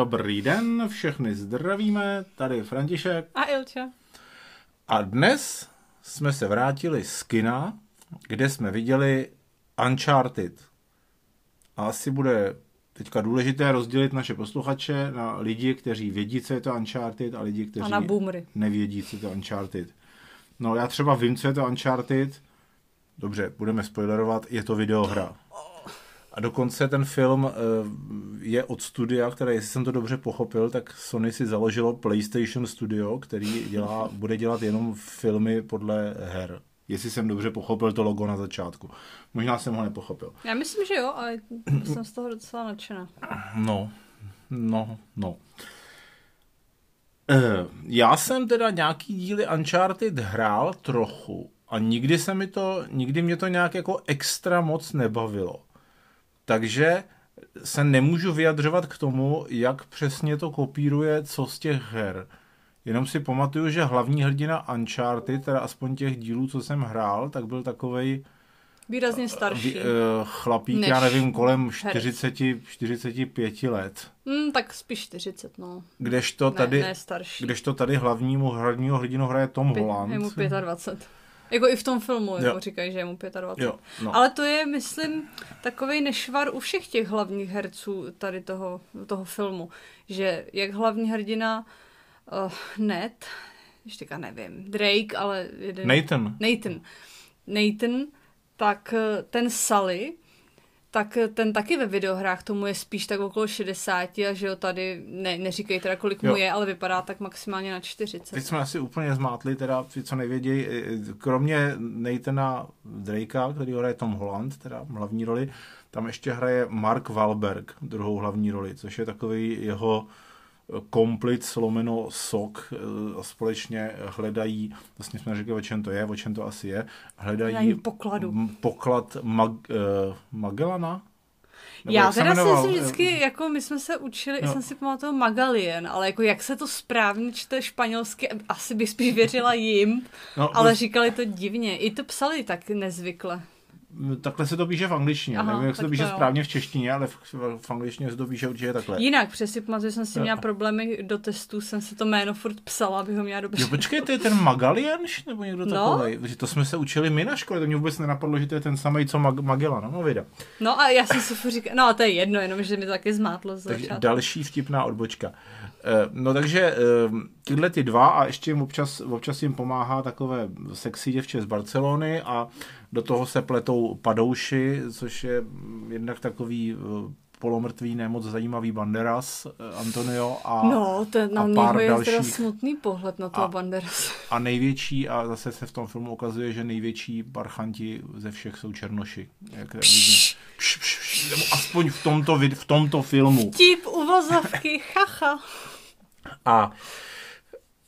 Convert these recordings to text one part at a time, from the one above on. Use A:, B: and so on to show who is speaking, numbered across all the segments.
A: Dobrý den, všechny zdravíme, tady je František.
B: A Ilča.
A: A dnes jsme se vrátili z kina, kde jsme viděli Uncharted. A asi bude teďka důležité rozdělit naše posluchače na lidi, kteří vědí, co je to Uncharted a lidi, kteří
B: A na boomery.
A: nevědí, co je to Uncharted. No já třeba vím, co je to Uncharted. Dobře, budeme spoilerovat, je to videohra. A dokonce ten film eh, je od studia, které, jestli jsem to dobře pochopil, tak Sony si založilo PlayStation Studio, který dělá, bude dělat jenom filmy podle her. Jestli jsem dobře pochopil to logo na začátku. Možná jsem ho nepochopil.
B: Já myslím, že jo, ale jsem z toho docela nadšená.
A: No, no, no. Eh, Já jsem teda nějaký díly Uncharted hrál trochu a nikdy se mi to, nikdy mě to nějak jako extra moc nebavilo. Takže se nemůžu vyjadřovat k tomu, jak přesně to kopíruje co z těch her. Jenom si pamatuju, že hlavní hrdina Uncharted, teda aspoň těch dílů, co jsem hrál, tak byl takovej
B: Výrazně starší.
A: vy- eh, chlapík,
B: Než
A: já nevím, kolem
B: herec.
A: 40, 45 let.
B: Hmm, tak spíš 40, no.
A: Kdežto
B: Ne,
A: tady,
B: ne starší.
A: kdežto tady hlavnímu hlavního hrdinu hraje Tom Holland.
B: Je mu 25. Jako i v tom filmu,
A: Jo.
B: jako říkají, že je mu 25.
A: Jo, no.
B: Ale to je, myslím, takový nešvar u všech těch hlavních herců tady toho, toho filmu. Že jak hlavní hrdina uh, Ned, ještě teďka nevím, Drake, ale jeden...
A: Nathan.
B: Nathan. Nathan, tak eh, ten Sully, tak ten taky ve videohrách tomu je spíš tak okolo 60 a že jo tady, ne, neříkej teda kolik
A: Jo.
B: mu je, ale vypadá tak maximálně na 40.
A: Teď jsme asi úplně zmátli, teda ti, co nevědějí, kromě Nathana Drakea, který hraje Tom Holland, teda hlavní roli, tam ještě hraje Mark Wahlberg, druhou hlavní roli, což je takový jeho komplic lomeno sok eh, a společně hledají, vlastně jsme řekli, o čem to je, o čem to asi je, hledají
B: Hledají pokladu.
A: m- poklad Mag, uh, Magellana? Nebo
B: Já teda jsem si vždycky, jako my jsme se učili,
A: jo.
B: jsem si pamatoval Magalien, ale jako jak se to správně čte španělsky, asi bych spíš věřila jim,
A: No,
B: ale
A: prostě-
B: říkali to divně. I to psali tak nezvykle.
A: Takhle se to píše v angličtině.
B: Aha,
A: Nevím, jak se to píše
B: to
A: správně v češtině, ale v, v angličtině se to píše určitě takhle.
B: Jinak, přesně pamatuju, jsem si měla problémy do testů, jsem si to jméno furt psala, aby ho měla dobře.
A: Jo, počkej, to je ten Magalienš, nebo někdo
B: No.
A: takový? To jsme se učili my na škole, to mě vůbec nenapadlo, že to je ten samý, co Mag- Magellan. No, vida.
B: No a já jsem si furt říkala, no a to je jedno, jenom že mi to taky zmátlo z
A: Takže další vtipná odbočka. Eh, No takže eh, tyhle ty dva a ještě jim občas, občas jim pomáhá takové sexy děvče z Barcelony a do toho se pletou padouši, což je jednak takový eh, polomrtvý, nemoc zajímavý Banderas, eh, Antonio a,
B: No, to na něho
A: pár
B: je teda smutný pohled na toho
A: A-
B: Banderas.
A: A největší, a zase se v tom filmu ukazuje, že největší parchanti ze všech jsou černoši. Jak pš, pš, pš, nebo aspoň v tomto, v tomto filmu.
B: Tip uvozovky, chacha.
A: A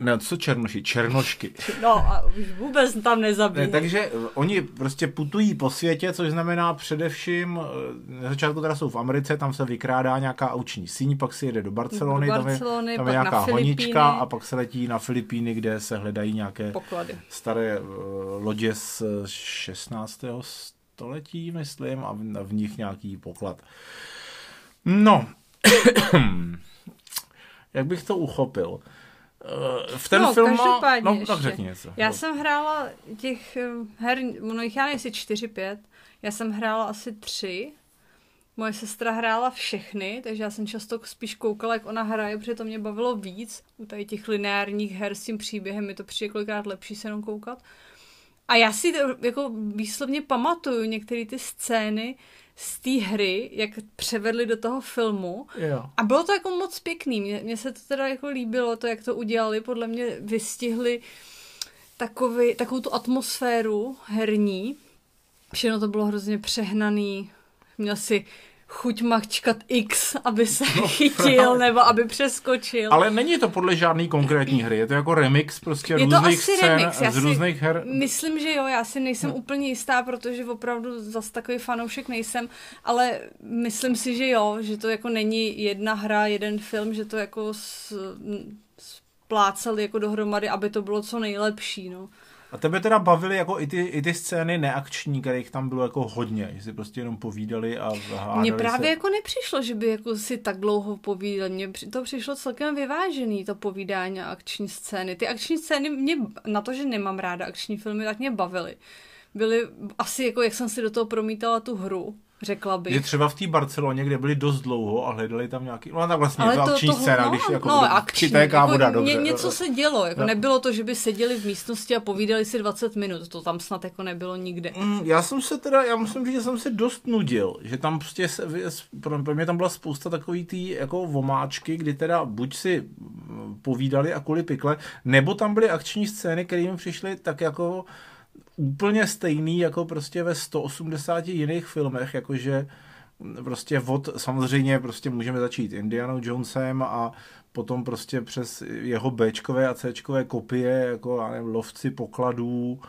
A: ne, co černoši? Černošky.
B: No a už vůbec tam nezabíjí.
A: Ne, takže eh, oni prostě putují po světě, což znamená především, eh, na začátku teda jsou v Americe, tam se vykrádá nějaká auční síň, pak si jede do Barcelony,
B: Do
A: tam
B: Barcelony,
A: je, tam je
B: pak na
A: nějaká honička a pak se letí na Filipíny, kde se hledají nějaké
B: Poklady.
A: staré uh, lodě z eh, 16. století, myslím, a v nich nějaký poklad. No, jak bych to uchopil? Eh, V ten
B: no,
A: film
B: každopádně
A: No,
B: ještě.
A: tak řekni něco.
B: Já
A: No.
B: jsem hrála těch eh, her, ono jich já jestli čtyři, pět. Já jsem hrála asi tři. Moje sestra hrála všechny, takže já jsem často spíš koukala, jak ona hraje, protože to mě bavilo víc. U tady těch lineárních her s tím příběhem mi to přijde kolikrát lepší se jenom koukat. A já si to jako výslovně pamatuju některé ty scény z té hry, jak převedli do toho filmu.
A: Jo.
B: A bylo to jako moc pěkný. Mně, mně se to teda jako líbilo, to, jak to udělali. Podle mě vystihli takový, takovou tu atmosféru herní. Všechno to bylo hrozně přehnaný. Měl si chuť machčkat X, aby se
A: No,
B: chytil,
A: právě.
B: nebo aby přeskočil.
A: Ale není to podle žádný konkrétní hry, je to jako remix prostě
B: Je to
A: různých
B: asi
A: scén
B: remix, já
A: z různých her.
B: Myslím, že jo, já si nejsem
A: No.
B: úplně jistá, protože opravdu zas takový fanoušek nejsem, ale myslím si, že jo, že to jako není jedna hra, jeden film, že to jako s, m, splácali jako dohromady, aby to bylo co nejlepší, no.
A: A tebe teda bavily jako i ty, i ty scény neakční, kterých tam bylo jako hodně, že si prostě jenom povídali a
B: Mně právě se. jako nepřišlo, že by jako si tak dlouho povídali. Mně to přišlo celkem vyvážený, to povídání a akční scény. Ty akční scény mě, na to, že nemám ráda akční filmy, tak mě bavily. Byly asi jako, jak jsem si do toho promítala tu hru, řekla bych.
A: Že třeba v té Barceloně, kde byli dost dlouho a hledali tam nějaký, no tak vlastně Ale to, akční to, scéna, no, když jako no, akční, jako voda, dobře.
B: Ně, něco se dělo, jako no. nebylo to, že by seděli v místnosti a povídali si 20 minut, to tam snad jako nebylo nikde.
A: Mm, já jsem se teda, já musím říct, že jsem se dost nudil, že tam prostě, se, pro, pro mě tam byla spousta takový tý jako vomáčky, kdy teda buď si mm, povídali a kvůli pikle, nebo tam byly akční scény, které mi přišly tak jako úplně stejný jako prostě ve 180 jiných filmech, jakože prostě od, samozřejmě prostě můžeme začít Indiana Jonesem a potom prostě přes jeho Bčkové a Cčkové kopie, jako já nevím, lovci pokladů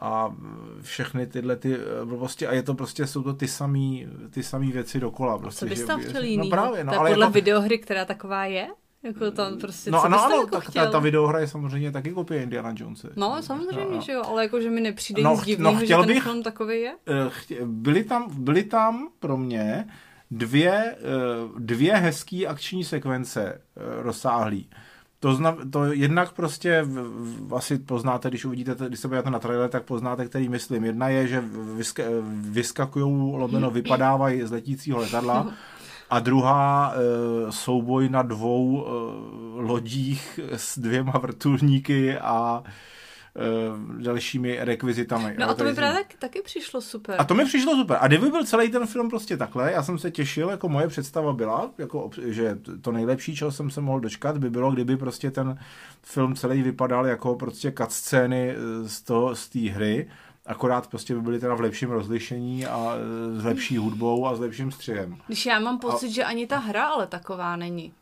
A: a všechny tyhle ty blbosti a je to prostě, jsou to ty samý, ty samý věci dokola. Prostě,
B: Co bys tam chtěl jiný? No právě, no, to je ale podle jako... videohry, která taková je? Jako tam prostě,
A: no, co no, ano, jako tak chtěl? ta, ta videohra je samozřejmě taky kopie Indiana Jonesa.
B: No, samozřejmě, že jo, ale jako, že mi nepřijde no, nic divného, no, že ten bych, film takový je.
A: Eh, chtě, byly, tam, byly tam pro mě dvě, eh, dvě hezký akční sekvence eh, rozsáhlý. To, zna, to jednak prostě v, v, asi poznáte, když uvidíte, když se podíváte na trailer, tak poznáte, který myslím. Jedna je, že vyska, vyskakují, lomeno vypadávají z letícího letadla a druhá e, souboj na dvou e, lodích s dvěma vrtulníky a e, dalšími rekvizitami.
B: No a to mi právě tak, taky přišlo super.
A: A to mi přišlo super. A kdyby byl celý ten film prostě takhle, já jsem se těšil, jako moje představa byla, jako, že to nejlepší, čeho jsem se mohl dočkat, by bylo, kdyby prostě ten film celý vypadal jako prostě cutscény z, toho, z té hry, akorát prostě by byly teda v lepším rozlišení a e, s lepší hudbou a s lepším střihem.
B: Když já mám pocit, a... že ani ta hra ale taková není.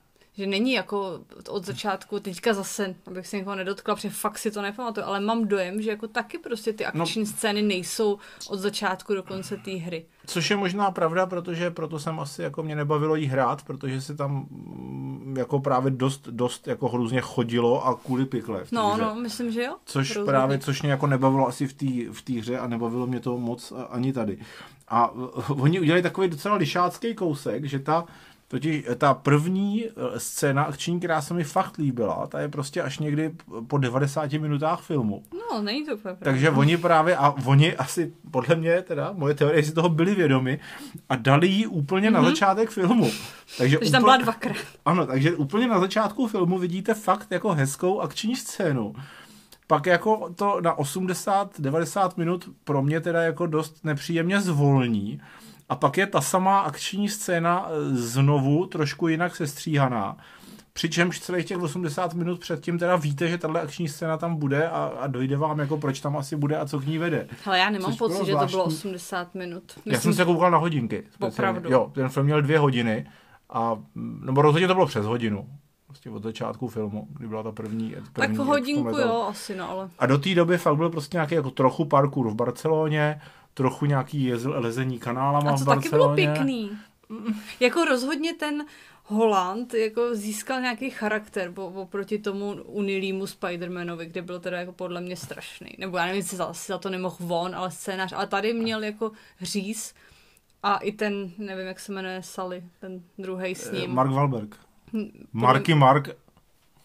B: Že není jako od začátku, teďka zase, abych se někoho nedotkla, protože fakt si to nepamatuju, ale mám dojem, že jako taky prostě ty no. akční no, scény nejsou od začátku do konce té hry.
A: Což je možná pravda, protože proto jsem asi jako mě nebavilo jí hrát, protože se tam mm, jako právě dost, dost jako hrůzně chodilo a kvůli pikle.
B: No, hře. no, myslím, že jo.
A: Což Rozhodně. právě, což mě jako nebavilo asi v té v hře a nebavilo mě to moc ani tady. A oni udělali takový docela lišácký kousek, že ta Totiž ta první eh, scéna akční, která se mi fakt líbila, ta je prostě až někdy po 90 minutách filmu.
B: No, není to úplně
A: Takže oni právě, a oni asi, podle mě teda, moje teorie si toho byli vědomi a dali ji úplně mm-hmm. na mhm. začátek filmu.
B: Takže, takže tam byla dvakrát.
A: Ano, takže úplně na začátku filmu vidíte fakt jako hezkou akční scénu. Pak jako to na 80-90 minut pro mě teda jako dost nepříjemně zvolní a pak je ta samá akční scéna e, znovu, trošku jinak sestříhaná. Přičemž celých těch 80 minut předtím teda víte, že tahle akční scéna tam bude a, a dojde vám jako proč tam asi bude a co k ní vede.
B: Ale já nemám Což pocit, že to bylo 80 minut.
A: Myslím, já jsem se koukal na hodinky.
B: Opravdu.
A: Jo, ten film měl dvě hodiny a, nebo rozhodně to bylo přes hodinu. Prostě od začátku filmu, kdy byla ta první. první
B: tak hodinku jo, asi no, ale.
A: A do té doby fakt byl prostě nějaký jako trochu parkour v Barceloně, trochu nějaký jezl, lezení kanálama
B: A to
A: v taky bylo
B: pěkný. Jako rozhodně ten Holland jako získal nějaký charakter oproti tomu unilýmu Spider-Manovi, kde byl teda jako podle mě strašný. Nebo já nevím, jestli za, za to nemohl von, ale scénář. Ale tady měl jako říz a i ten, nevím, jak se jmenuje Sally, ten druhý s ním.
A: Mark Wahlberg. Hm, Marky Mark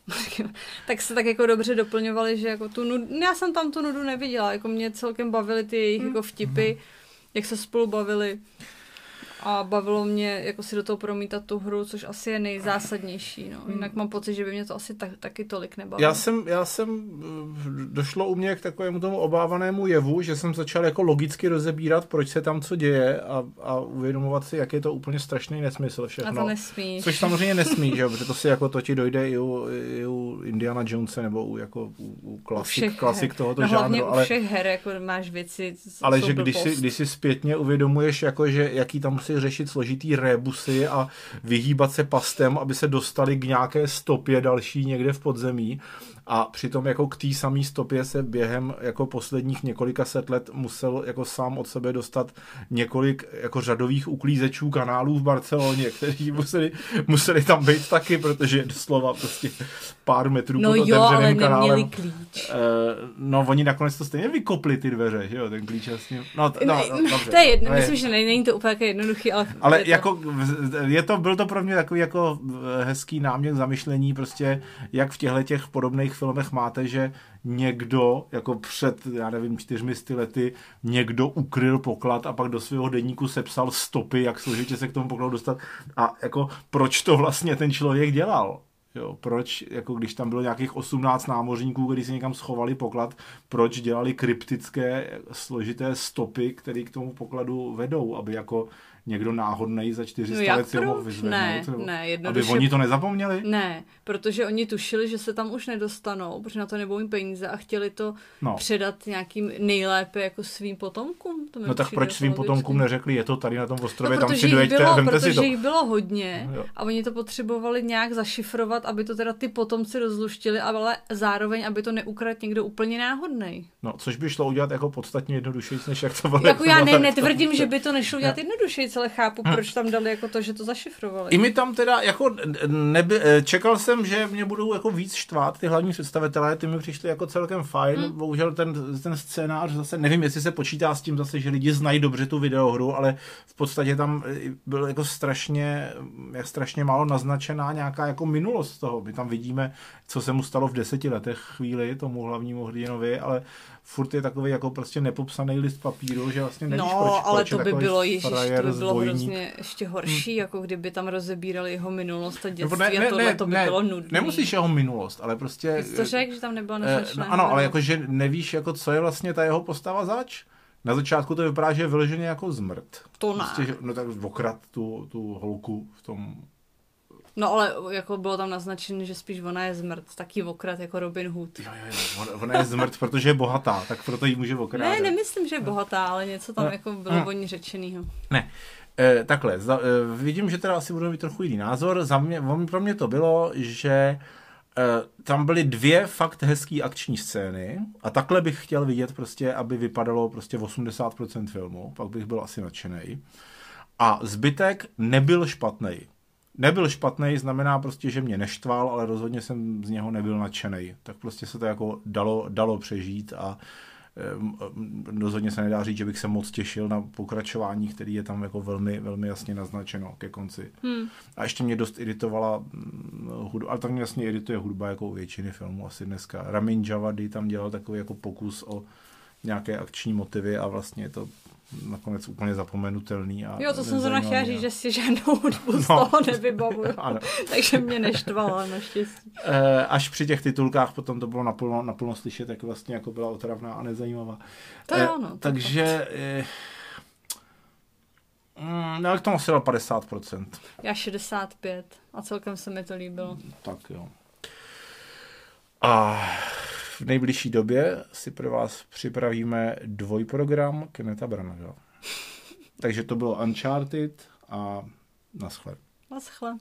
B: tak se tak jako dobře doplňovali, že jako tu nudu, já jsem tam tu nudu neviděla, jako mě celkem bavily ty jejich mm. jako vtipy, mm. jak se spolu bavili a bavilo mě jako si do toho promítat tu hru, což asi je nejzásadnější. No. Jinak mám pocit, že by mě to asi tak, taky tolik nebavilo.
A: Já jsem, já jsem, eh, došlo u mě k takovému tomu obávanému jevu, že jsem začal jako logicky rozebírat, proč se tam co děje a, a uvědomovat si, jak je to úplně strašný nesmysl všechno.
B: A to nesmíš.
A: Což samozřejmě nesmí, že jo, protože to si jako to ti dojde i u, i u Indiana Jonesa nebo u, jako, u, u klasik, u klasik tohoto no, žánru.
B: u všech her jako máš věci,
A: Ale že když si, když si zpětně uvědomuješ, jako, že jaký tam musí řešit složitý rébusy a vyhýbat se pastem, aby se dostali k nějaké stopě další někde v podzemí a přitom jako k té samé stopě se během jako posledních několika set let musel jako sám od sebe dostat několik jako řadových uklízečů kanálů v Barceloně, kteří museli, museli tam být taky, protože doslova prostě pár metrů
B: no
A: pod
B: jo, ale
A: kanálem.
B: neměli klíč. Uh,
A: no oni nakonec to stejně vykopli ty dveře, že jo, ten klíč jasně. No, t- no, no, dobře,
B: to je jedno,
A: no,
B: myslím, že není to úplně jednoduchý, ale...
A: Ale je jako, je to, byl to pro mě takový jako hezký námět zamyšlení, prostě jak v těchto těch podobných filmech máte, že někdo, jako před, já nevím, čtyřmi sty lety, někdo ukryl poklad a pak do svého denníku sepsal stopy, jak složitě se k tomu pokladu dostat a jako proč to vlastně ten člověk dělal. Jo, proč, jako když tam bylo nějakých 18 námořníků, kteří si někam schovali poklad, proč dělali kryptické složité stopy, které k tomu pokladu vedou, aby jako někdo náhodný za 400 no let si ho vyzvednout?
B: Ne, ne,
A: jednoduše... Aby oni to nezapomněli?
B: Ne, protože oni tušili, že se tam už nedostanou, protože na to nebudou mít peníze a chtěli to no. předat nějakým nejlépe jako svým potomkům.
A: To no tak proč svým potomkům neřekli, je to tady na tom ostrově,
B: no,
A: tam si dojeďte
B: bylo,
A: vemte
B: protože
A: si to.
B: jich bylo hodně no, a oni to potřebovali nějak zašifrovat, aby to teda ty potomci rozluštili, ale zároveň, aby to neukradl někdo úplně náhodný.
A: No, což by šlo udělat jako podstatně jednodušeji, než jak to bylo.
B: Jako já ne, netvrdím, že by to nešlo udělat jednodušeji, ale chápu, hm. proč tam dali jako to, že to zašifrovali.
A: I mi tam teda jako neby, eh, čekal jsem, že mě budou jako víc štvát ty hlavní představitelé, ty mi přišli jako celkem fajn, hmm. bohužel ten, ten scénář zase, nevím, jestli se počítá s tím zase, že lidi znají dobře tu videohru, ale v podstatě tam eh, byl jako strašně, jak strašně málo naznačená nějaká jako minulost toho. My tam vidíme, co se mu stalo v deseti letech chvíli, tomu hlavnímu hrdinovi, ale furt je takový jako prostě nepopsaný list papíru, že vlastně nevíš,
B: no,
A: proč,
B: ale
A: proč
B: to by bylo, ježiš, to by bylo
A: zbojník.
B: hrozně ještě horší, hmm. jako kdyby tam rozebírali jeho minulost a dětství ne, ne, a tohle ne, to by ne, bylo nudné.
A: Nemusíš jeho minulost, ale prostě...
B: Jsi to řekl, že tam nebylo
A: uh, no, Ano, ale jakože nevíš, jako co je vlastně ta jeho postava zač. Na začátku to vypadá, že je vyloženě jako zmrt.
B: To ne.
A: Prostě, no tak okrad tu, tu holku v tom
B: No ale jako bylo tam naznačeno, že spíš ona je zmrt, taky okrat jako Robin Hood.
A: Jo, jo, jo. Ona je zmrt, protože je bohatá, tak proto jí může okrádat.
B: Ne, nemyslím, že je bohatá, ale něco tam no. jako bylo no. o ní řečenýho.
A: Ne. E, takhle, za, e, vidím, že teda asi budeme mít trochu jiný názor. Za mě, pro mě to bylo, že e, tam byly dvě fakt hezký akční scény a takhle bych chtěl vidět prostě, aby vypadalo prostě 80% filmu, pak bych byl asi nadšený. A zbytek nebyl špatný nebyl špatný, znamená prostě, že mě neštval, ale rozhodně jsem z něho nebyl nadšený. Tak prostě se to jako dalo, dalo přežít a rozhodně se nedá říct, že bych se moc těšil na pokračování, který je tam jako velmi, velmi jasně naznačeno ke konci. Hmm. A ještě mě dost iritovala mm, hudba, ale tam mě jasně irituje hudba jako většiny filmů asi dneska. Ramin Javadi tam dělal takový jako pokus o nějaké akční motivy a vlastně je to nakonec úplně zapomenutelný. A
B: jo, to jsem zrovna chtěla říct, že si žádnou hudbu no. z toho nevybavuju. Takže mě neštvala naštěstí.
A: E, až při těch titulkách potom to bylo naplno, naplno slyšet, jak vlastně jako byla otravná a nezajímavá.
B: To je ono.
A: takže... E, Mm, já bych tomu asi dal 50%.
B: Já 65 a celkem se mi to líbilo.
A: Tak jo. A v nejbližší době si pro vás připravíme dvojprogram Keneta Branaga. Takže to bylo Uncharted a naschle.
B: Naschle.